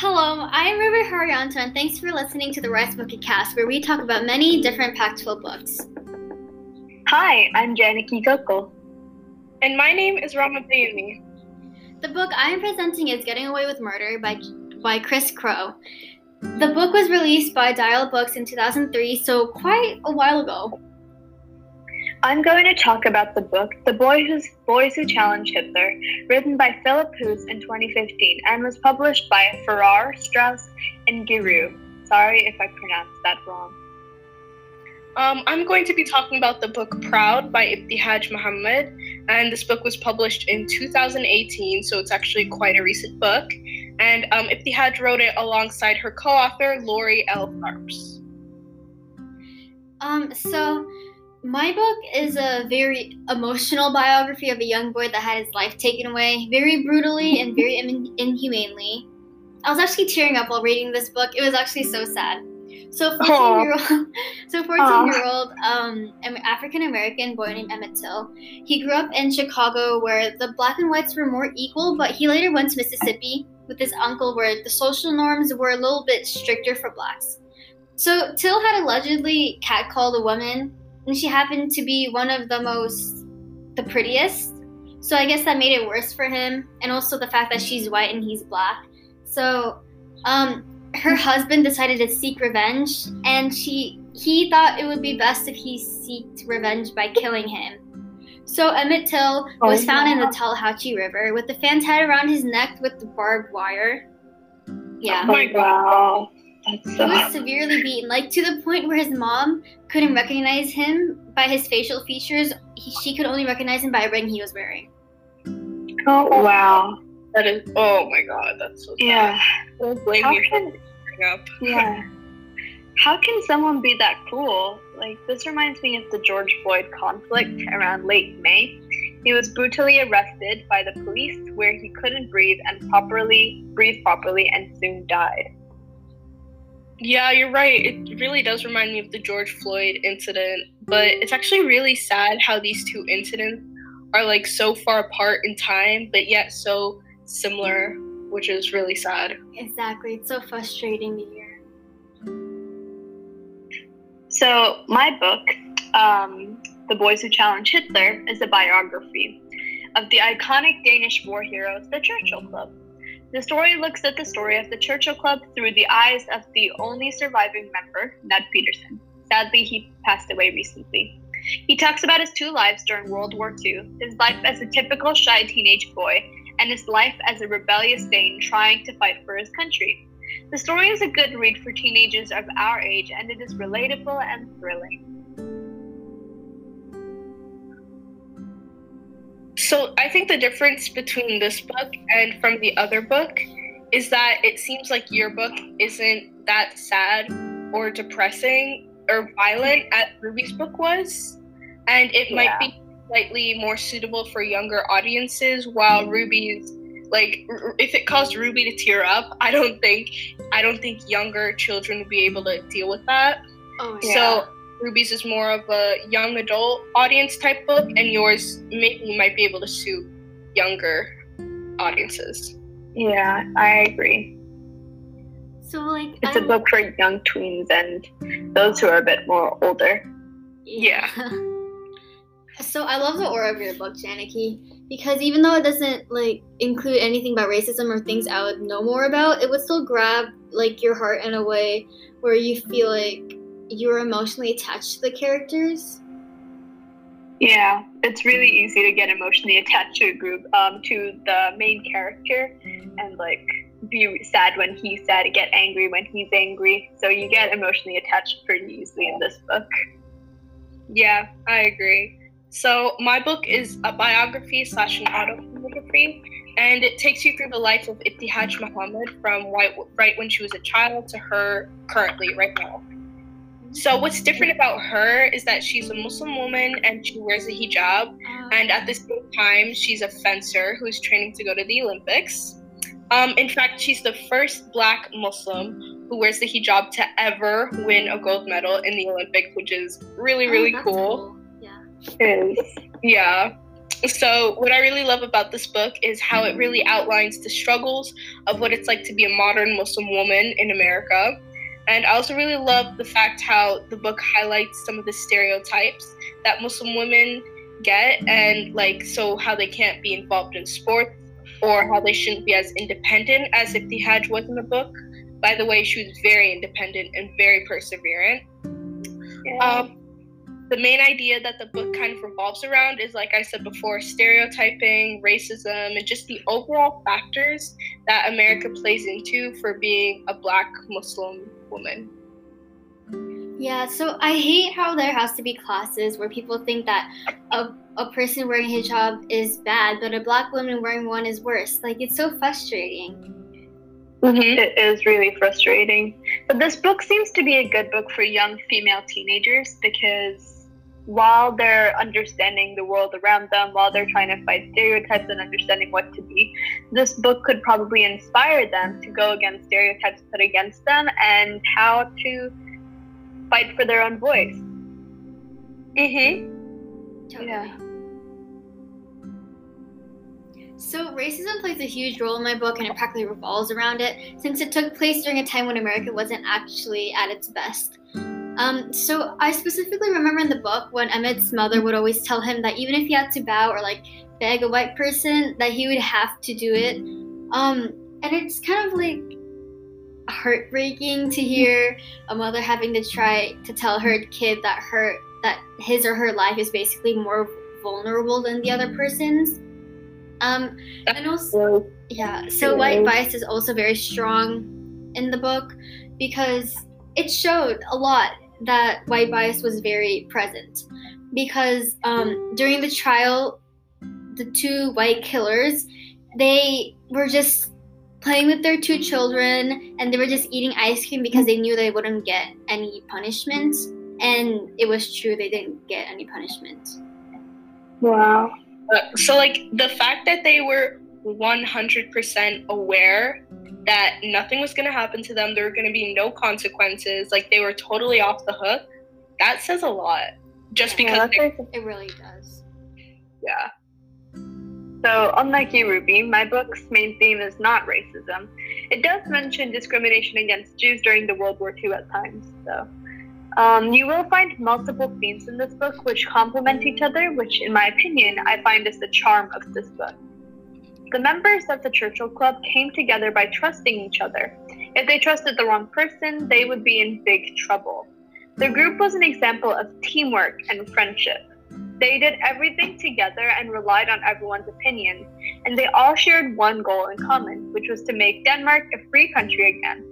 Hello, I'm Ruby Haryanto, and thanks for listening to the Rice Bucket Cast, where we talk about many different Pac-12 books. Hi, I'm Janaki Kokol. And my name is Rama Bayumi. The book I am presenting is Getting Away with Murder by, by Chris Crowe. The book was released by Dial Books in 2003, so quite a while ago. I'm going to talk about the book The Boy Who's, Boys Who Challenged Hitler, written by Phillip Hoose in 2015 and was published by Farrar, Straus, and Giroux. Sorry if I pronounced that wrong. Um, I'm going to be talking about the book Proud by Ibtihaj Muhammad, and this book was published in 2018, so it's actually quite a recent book. And um, Ibtihaj wrote it alongside her co author, Lori L. Tharps. Um, so my book is a very emotional biography of a young boy that had his life taken away very brutally and very in- inhumanely. I was actually tearing up while reading this book. It was actually so sad. So 14 year old, so 14 year old um, African American boy named Emmett Till. He grew up in Chicago where the black and whites were more equal, but he later went to Mississippi with his uncle where the social norms were a little bit stricter for blacks. So Till had allegedly catcalled a woman, and she happened to be one of the most, the prettiest. So I guess that made it worse for him, and also the fact that she's white and he's black. So, um, her husband decided to seek revenge, and she he thought it would be best if he seeked revenge by killing him. So Emmett Till was oh, found in the Tallahatchie River with the fan tied around his neck with the barbed wire. Yeah. Oh my god. That's so... He was severely beaten, like to the point where his mom couldn't recognize him by his facial features. He, she could only recognize him by a ring he was wearing. Oh, oh. wow. That is. Oh my god. That's so. Sad. Yeah. Don't blame How me can. Yeah. How can someone be that cruel? Like, this reminds me of the George Floyd conflict around late May. He was brutally arrested by the police where he couldn't breathe and properly breathe properly and soon died. Yeah, you're right. It really does remind me of the George Floyd incident, but it's actually really sad how these two incidents are like so far apart in time, but yet so similar which is really sad. Exactly. It's so frustrating to hear. So, my book, um, The Boys Who Challenged Hitler, is a biography of the iconic Danish war heroes, the Churchill Club. The story looks at the story of the Churchill Club through the eyes of the only surviving member, Knud Pedersen. Sadly, he passed away recently. He talks about his two lives during World War II his life as a typical shy teenage boy and his life as a rebellious Dane trying to fight for his country. The story is a good read for teenagers of our age, and it is relatable and thrilling. So, I think the difference between this book and from the other book is that it seems like your book isn't that sad or depressing or violent as Ruby's book was. And it yeah. might be slightly more suitable for younger audiences, while Ruby's like if it caused Ruby to tear up, I don't think I don't think younger children would be able to deal with that. Oh, yeah. So Ruby's is more of a young adult audience type book, and yours maybe might be able to suit younger audiences. Yeah, I agree. So like it's I'm... a book for young tweens and those who are a bit more older. Yeah. So I love the aura of your book, Janaki, because even though it doesn't like include anything about racism or things I would know more about, it would still grab like your heart in a way where you feel like you're emotionally attached to the characters. Yeah, it's really easy to get emotionally attached to a group, um, to the main character, and like be sad when he's sad, get angry when he's angry. So you get emotionally attached pretty easily in this book. Yeah, I agree. So my book is a biography slash an autobiography, and it takes you through the life of Ibtihaj Muhammad from right when she was a child to her currently right now. So what's different about her is that she's a Muslim woman and she wears a hijab, and at the same time she's a fencer who's training to go to the Olympics. Um, in fact, she's the first Black Muslim who wears the hijab to ever win a gold medal in the Olympics, which is really really oh, cool. cool is. Yeah. so, what I really love about this book is how it really outlines the struggles of what it's like to be a modern Muslim woman in America. And I also really love the fact how the book highlights some of the stereotypes that Muslim women get, and like, so how they can't be involved in sports or how they shouldn't be as independent as Ibtihaj was in the book. By the way, she was very independent and very perseverant. Yeah. Um, the main idea that the book kind of revolves around is, like I said before, stereotyping, racism, and just the overall factors that America plays into for being a black Muslim woman. Yeah, so I hate how there has to be classes where people think that a, a person wearing hijab is bad, but a black woman wearing one is worse. Like, it's so frustrating. Mm-hmm. It is really frustrating. But this book seems to be a good book for young female teenagers because while they're understanding the world around them, while they're trying to fight stereotypes and understanding what to be, this book could probably inspire them to go against stereotypes put against them and how to fight for their own voice. Mhm. Totally. Yeah. So, racism plays a huge role in my book and it practically revolves around it since it took place during a time when America wasn't actually at its best. Um, so I specifically remember in the book when Emmett's mother would always tell him that even if he had to bow or like beg a white person, that he would have to do it. Um, and it's kind of like heartbreaking to hear a mother having to try to tell her kid that her that his or her life is basically more vulnerable than the other person's. Um, and also, yeah. So white bias is also very strong in the book because it showed a lot that white bias was very present. Because um, during the trial, the two white killers they were just playing with their two children and they were just eating ice cream because they knew they wouldn't get any punishment. And it was true they didn't get any punishment. Wow. Uh, so like the fact that they were 100% aware that nothing was going to happen to them. There were going to be no consequences. Like they were totally off the hook. That says a lot. Just because yeah, it really does. Yeah. So, unlike you, Ruby, my book's main theme is not racism. It does mention discrimination against Jews during the World War II at times. So, um, you will find multiple themes in this book which complement each other, which, in my opinion, I find is the charm of this book. The members of the Churchill Club came together by trusting each other. If they trusted the wrong person, they would be in big trouble. The group was an example of teamwork and friendship. They did everything together and relied on everyone's opinion, and they all shared one goal in common, which was to make Denmark a free country again.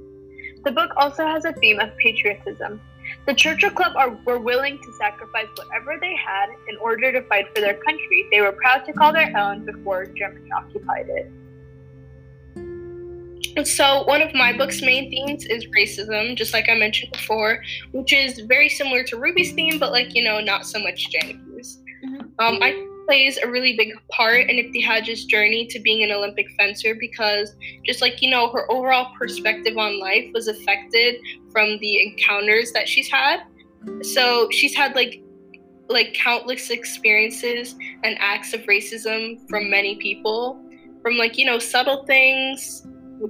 The book also has a theme of patriotism, the Churchill Club are, were willing to sacrifice whatever they had in order to fight for their country they were proud to call their own before Germany occupied it. So, one of my book's main themes is racism, just like I mentioned before, which is very similar to Ruby's theme, but like, you know, not so much Janaki's. Mm-hmm. Um, I plays a really big part in Ibtihaj's journey to being an Olympic fencer because just like you know her overall perspective on life was affected from the encounters that she's had. So she's had like like countless experiences and acts of racism from many people from like you know subtle things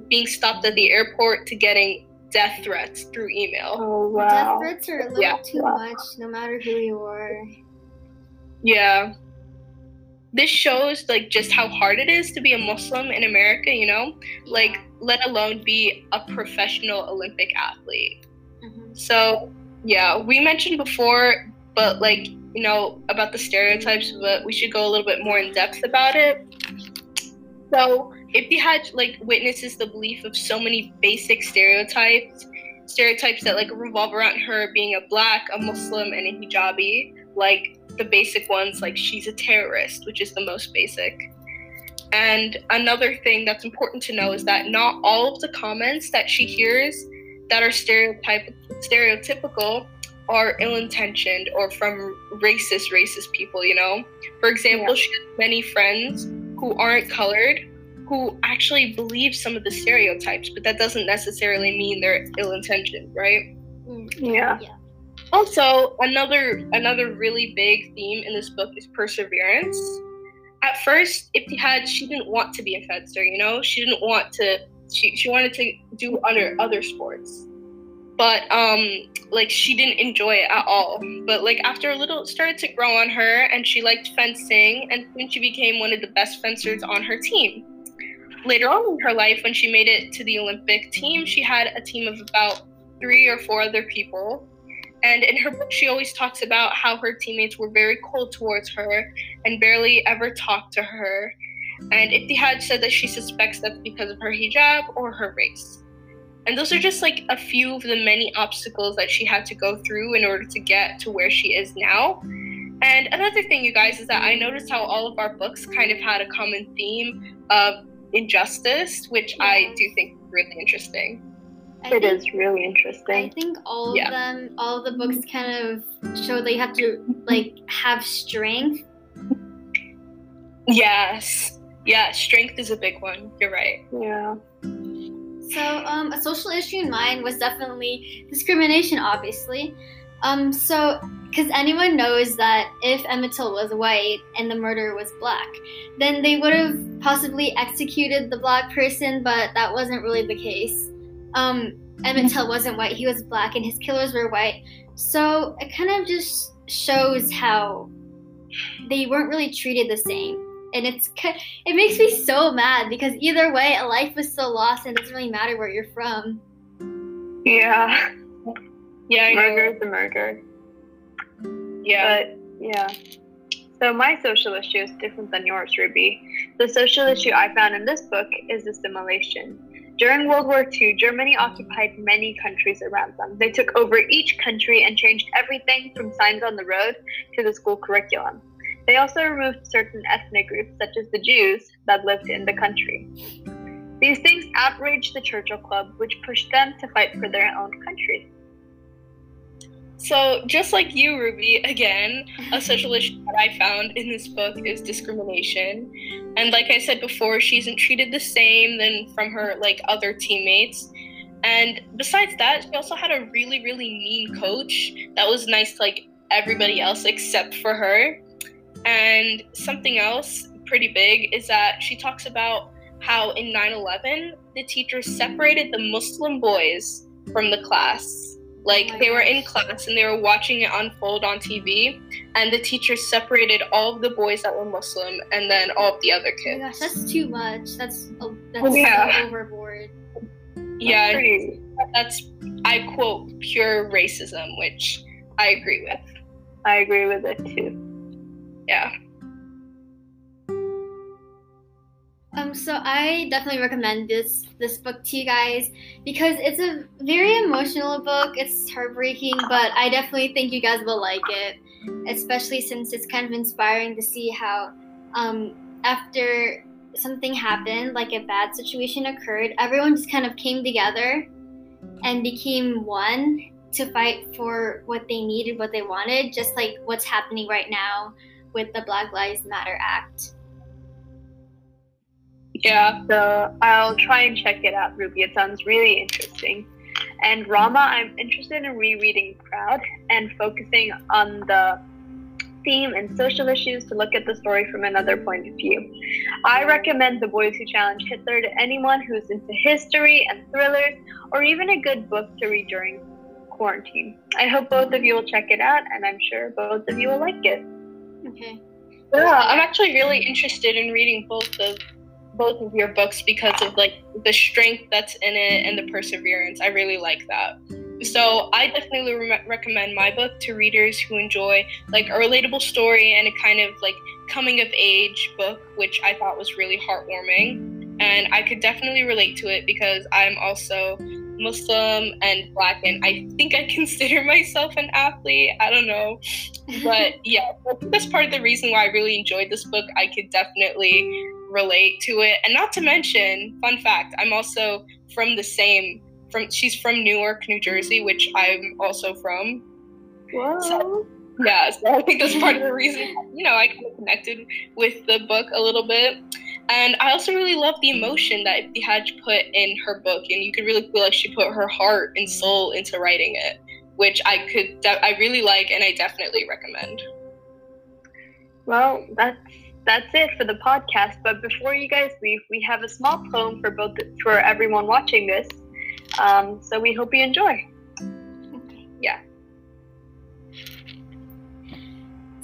being stopped at the airport to getting death threats through email. Oh wow. death threats are a little yeah. too much no matter who you are. Yeah this shows like just how hard it is to be a Muslim in America, you know? Like let alone be a professional Olympic athlete. Mm-hmm. So, yeah, we mentioned before but like, you know, about the stereotypes, but we should go a little bit more in depth about it. So, Ibtihaj like witnesses the belief of so many basic stereotypes, stereotypes that like revolve around her being a black, a Muslim, and a hijabi, like the basic ones like she's a terrorist, which is the most basic. And another thing that's important to know is that not all of the comments that she hears that are stereotype stereotypical are ill-intentioned or from racist racist people, you know? For example, yeah. she has many friends who aren't colored who actually believe some of the stereotypes, but that doesn't necessarily mean they're ill-intentioned, right? Mm, yeah. yeah. Also, another another really big theme in this book is perseverance. at first, Ibtihaj, she didn't want to be a fencer, you know? She didn't want to, she, she wanted to do other, other sports. But, um, like, she didn't enjoy it at all. But, like, after a little, it started to grow on her, and she liked fencing, and then she became one of the best fencers on her team. Later on in her life, when she made it to the Olympic team, she had a team of about three or four other people and in her book, she always talks about how her teammates were very cold towards her and barely ever talked to her. And Ibtihaj said that she suspects that's because of her hijab or her race. And those are just like a few of the many obstacles that she had to go through in order to get to where she is now. And another thing, you guys, is that I noticed how all of our books kind of had a common theme of injustice, which I do think is really interesting. I it think, is really interesting. I think all yeah. of them, all of the books kind of show that you have to like have strength. Yes. Yeah, strength is a big one. You're right. Yeah. So, um, a social issue in mine was definitely discrimination, obviously. Um, so, because anyone knows that if Emmett Till was white and the murderer was black, then they would have possibly executed the black person, but that wasn't really the case um, Emmett Till wasn't white, he was black, and his killers were white. So it kind of just shows how they weren't really treated the same. And it's it makes me so mad because either way, a life was still lost, and it doesn't really matter where you're from. Yeah. Yeah. Murder is a murder. Yeah. But yeah. So my social issue is different than yours, Ruby. The social issue I found in this book is assimilation. During World War II, Germany occupied many countries around them. They took over each country and changed everything from signs on the road to the school curriculum. They also removed certain ethnic groups, such as the Jews, that lived in the country. These things outraged the Churchill Club, which pushed them to fight for their own country. So, just like you, Ruby, again, a social issue that I found in this book is discrimination. And like I said before, she isn't treated the same than from her like other teammates. And besides that, she also had a really, really mean coach that was nice to like everybody else except for her. And something else pretty big is that she talks about how in 9 11, the teachers separated the Muslim boys from the class like oh they were in class and they were watching it unfold on TV, and the teachers separated all of the boys that were Muslim and then all of the other kids. Oh my gosh, that's too much. That's that's yeah. so overboard. Yeah, that's, that's I quote pure racism, which I agree with. I agree with it too. Yeah. Um, so I definitely recommend this this book to you guys because it's a very emotional book. It's heartbreaking, but I definitely think you guys will like it, especially since it's kind of inspiring to see how um, after something happened, like a bad situation occurred, everyone just kind of came together and became one to fight for what they needed, what they wanted, just like what's happening right now with the Black Lives Matter Act. Yeah. So I'll try and check it out, Ruby. It sounds really interesting. And Rama, I'm interested in rereading Proud and focusing on the theme and social issues to look at the story from another point of view. I recommend The Boys Who Challenge Hitler to anyone who's into history and thrillers, or even a good book to read during quarantine. I hope both of you will check it out, and I'm sure both of you will like it. Okay. Yeah, I'm actually really interested in reading both of both of your books because of like the strength that's in it and the perseverance. I really like that. So I definitely re- recommend my book to readers who enjoy like a relatable story and a kind of like coming of age book, which I thought was really heartwarming. And I could definitely relate to it because I'm also Muslim and black, and I think I consider myself an athlete. I don't know. But yeah, that's part of the reason why I really enjoyed this book. I could definitely relate to it. And not to mention, fun fact, I'm also from the same from she's from Newark, New Jersey, which I'm also from. Whoa. So, yeah, so I think that's part of the reason, you know, I kind of connected with the book a little bit. And I also really love the emotion that Ibtihaj put in her book, and you could really feel like she put her heart and soul into writing it, which I could, de- I really like, and I definitely recommend. Well, that's that's it for the podcast. But before you guys leave, we have a small poem for both for everyone watching this. Um, so we hope you enjoy. Yeah.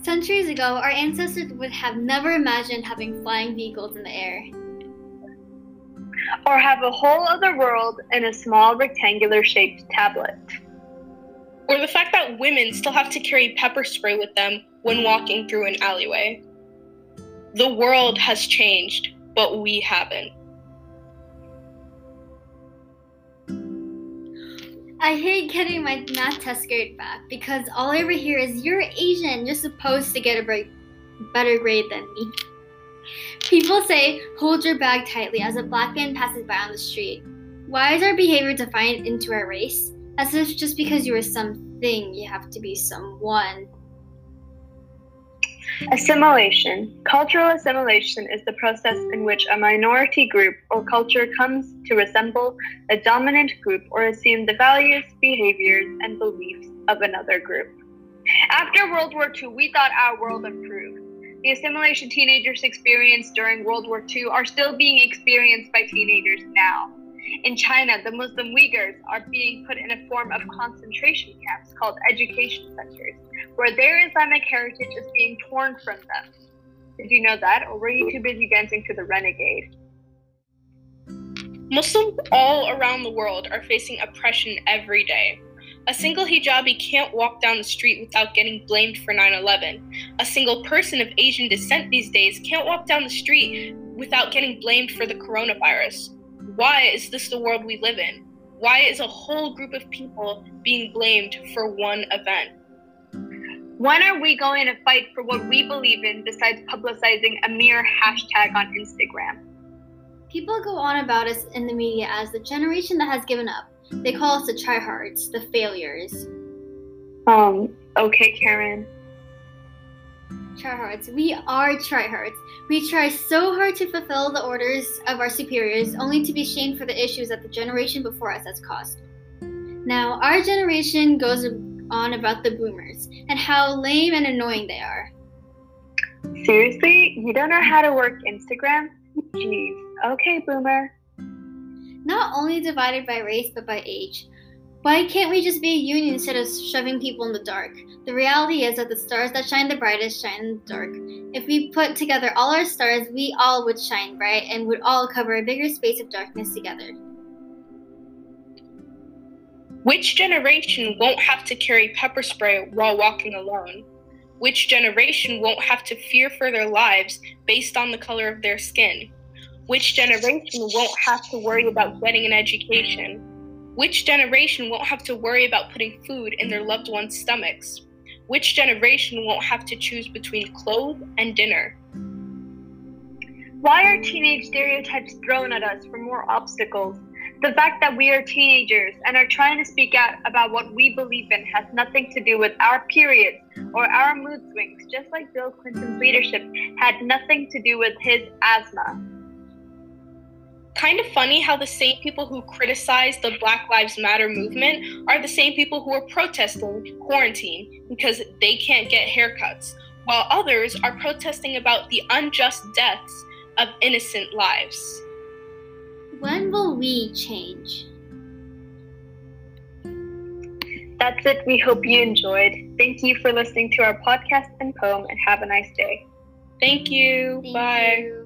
Centuries ago, our ancestors would have never imagined having flying vehicles in the air. Or have a whole other world in a small rectangular shaped tablet. Or the fact that women still have to carry pepper spray with them when walking through an alleyway. The world has changed, but we haven't. I hate getting my math test grade back because all I ever hear is you're Asian, you're supposed to get a better grade than me. People say hold your bag tightly as a black man passes by on the street. Why is our behavior defined into our race? As if just because you are something, you have to be someone. Assimilation. Cultural assimilation is the process in which a minority group or culture comes to resemble a dominant group or assume the values, behaviors, and beliefs of another group. After World War II, we thought our world improved. The assimilation teenagers experienced during World War II are still being experienced by teenagers now. In China, the Muslim Uyghurs are being put in a form of concentration camps called education centers, where their Islamic heritage is being torn from them. Did you know that, or were you too busy dancing to the renegade? Muslims all around the world are facing oppression every day. A single hijabi can't walk down the street without getting blamed for 9 11. A single person of Asian descent these days can't walk down the street without getting blamed for the coronavirus. Why is this the world we live in? Why is a whole group of people being blamed for one event? When are we going to fight for what we believe in besides publicizing a mere hashtag on Instagram? People go on about us in the media as the generation that has given up. They call us the tryhards, the failures. Um, okay, Karen tryhards. We are tryhards. We try so hard to fulfill the orders of our superiors, only to be shamed for the issues that the generation before us has caused. Now, our generation goes on about the boomers and how lame and annoying they are. Seriously? You don't know how to work Instagram? Jeez. Okay, boomer. Not only divided by race, but by age. Why can't we just be a union instead of shoving people in the dark? The reality is that the stars that shine the brightest shine in the dark. If we put together all our stars, we all would shine bright and would all cover a bigger space of darkness together. Which generation won't have to carry pepper spray while walking alone? Which generation won't have to fear for their lives based on the color of their skin? Which generation won't have to worry about getting an education? Which generation won't have to worry about putting food in their loved ones' stomachs? Which generation won't have to choose between clothes and dinner? Why are teenage stereotypes thrown at us for more obstacles? The fact that we are teenagers and are trying to speak out about what we believe in has nothing to do with our periods or our mood swings, just like Bill Clinton's leadership had nothing to do with his asthma kind of funny how the same people who criticize the Black Lives Matter movement are the same people who are protesting quarantine because they can't get haircuts, while others are protesting about the unjust deaths of innocent lives. When will we change? That's it. We hope you enjoyed. Thank you for listening to our podcast and poem, and have a nice day. Thank you. Thank Bye. You.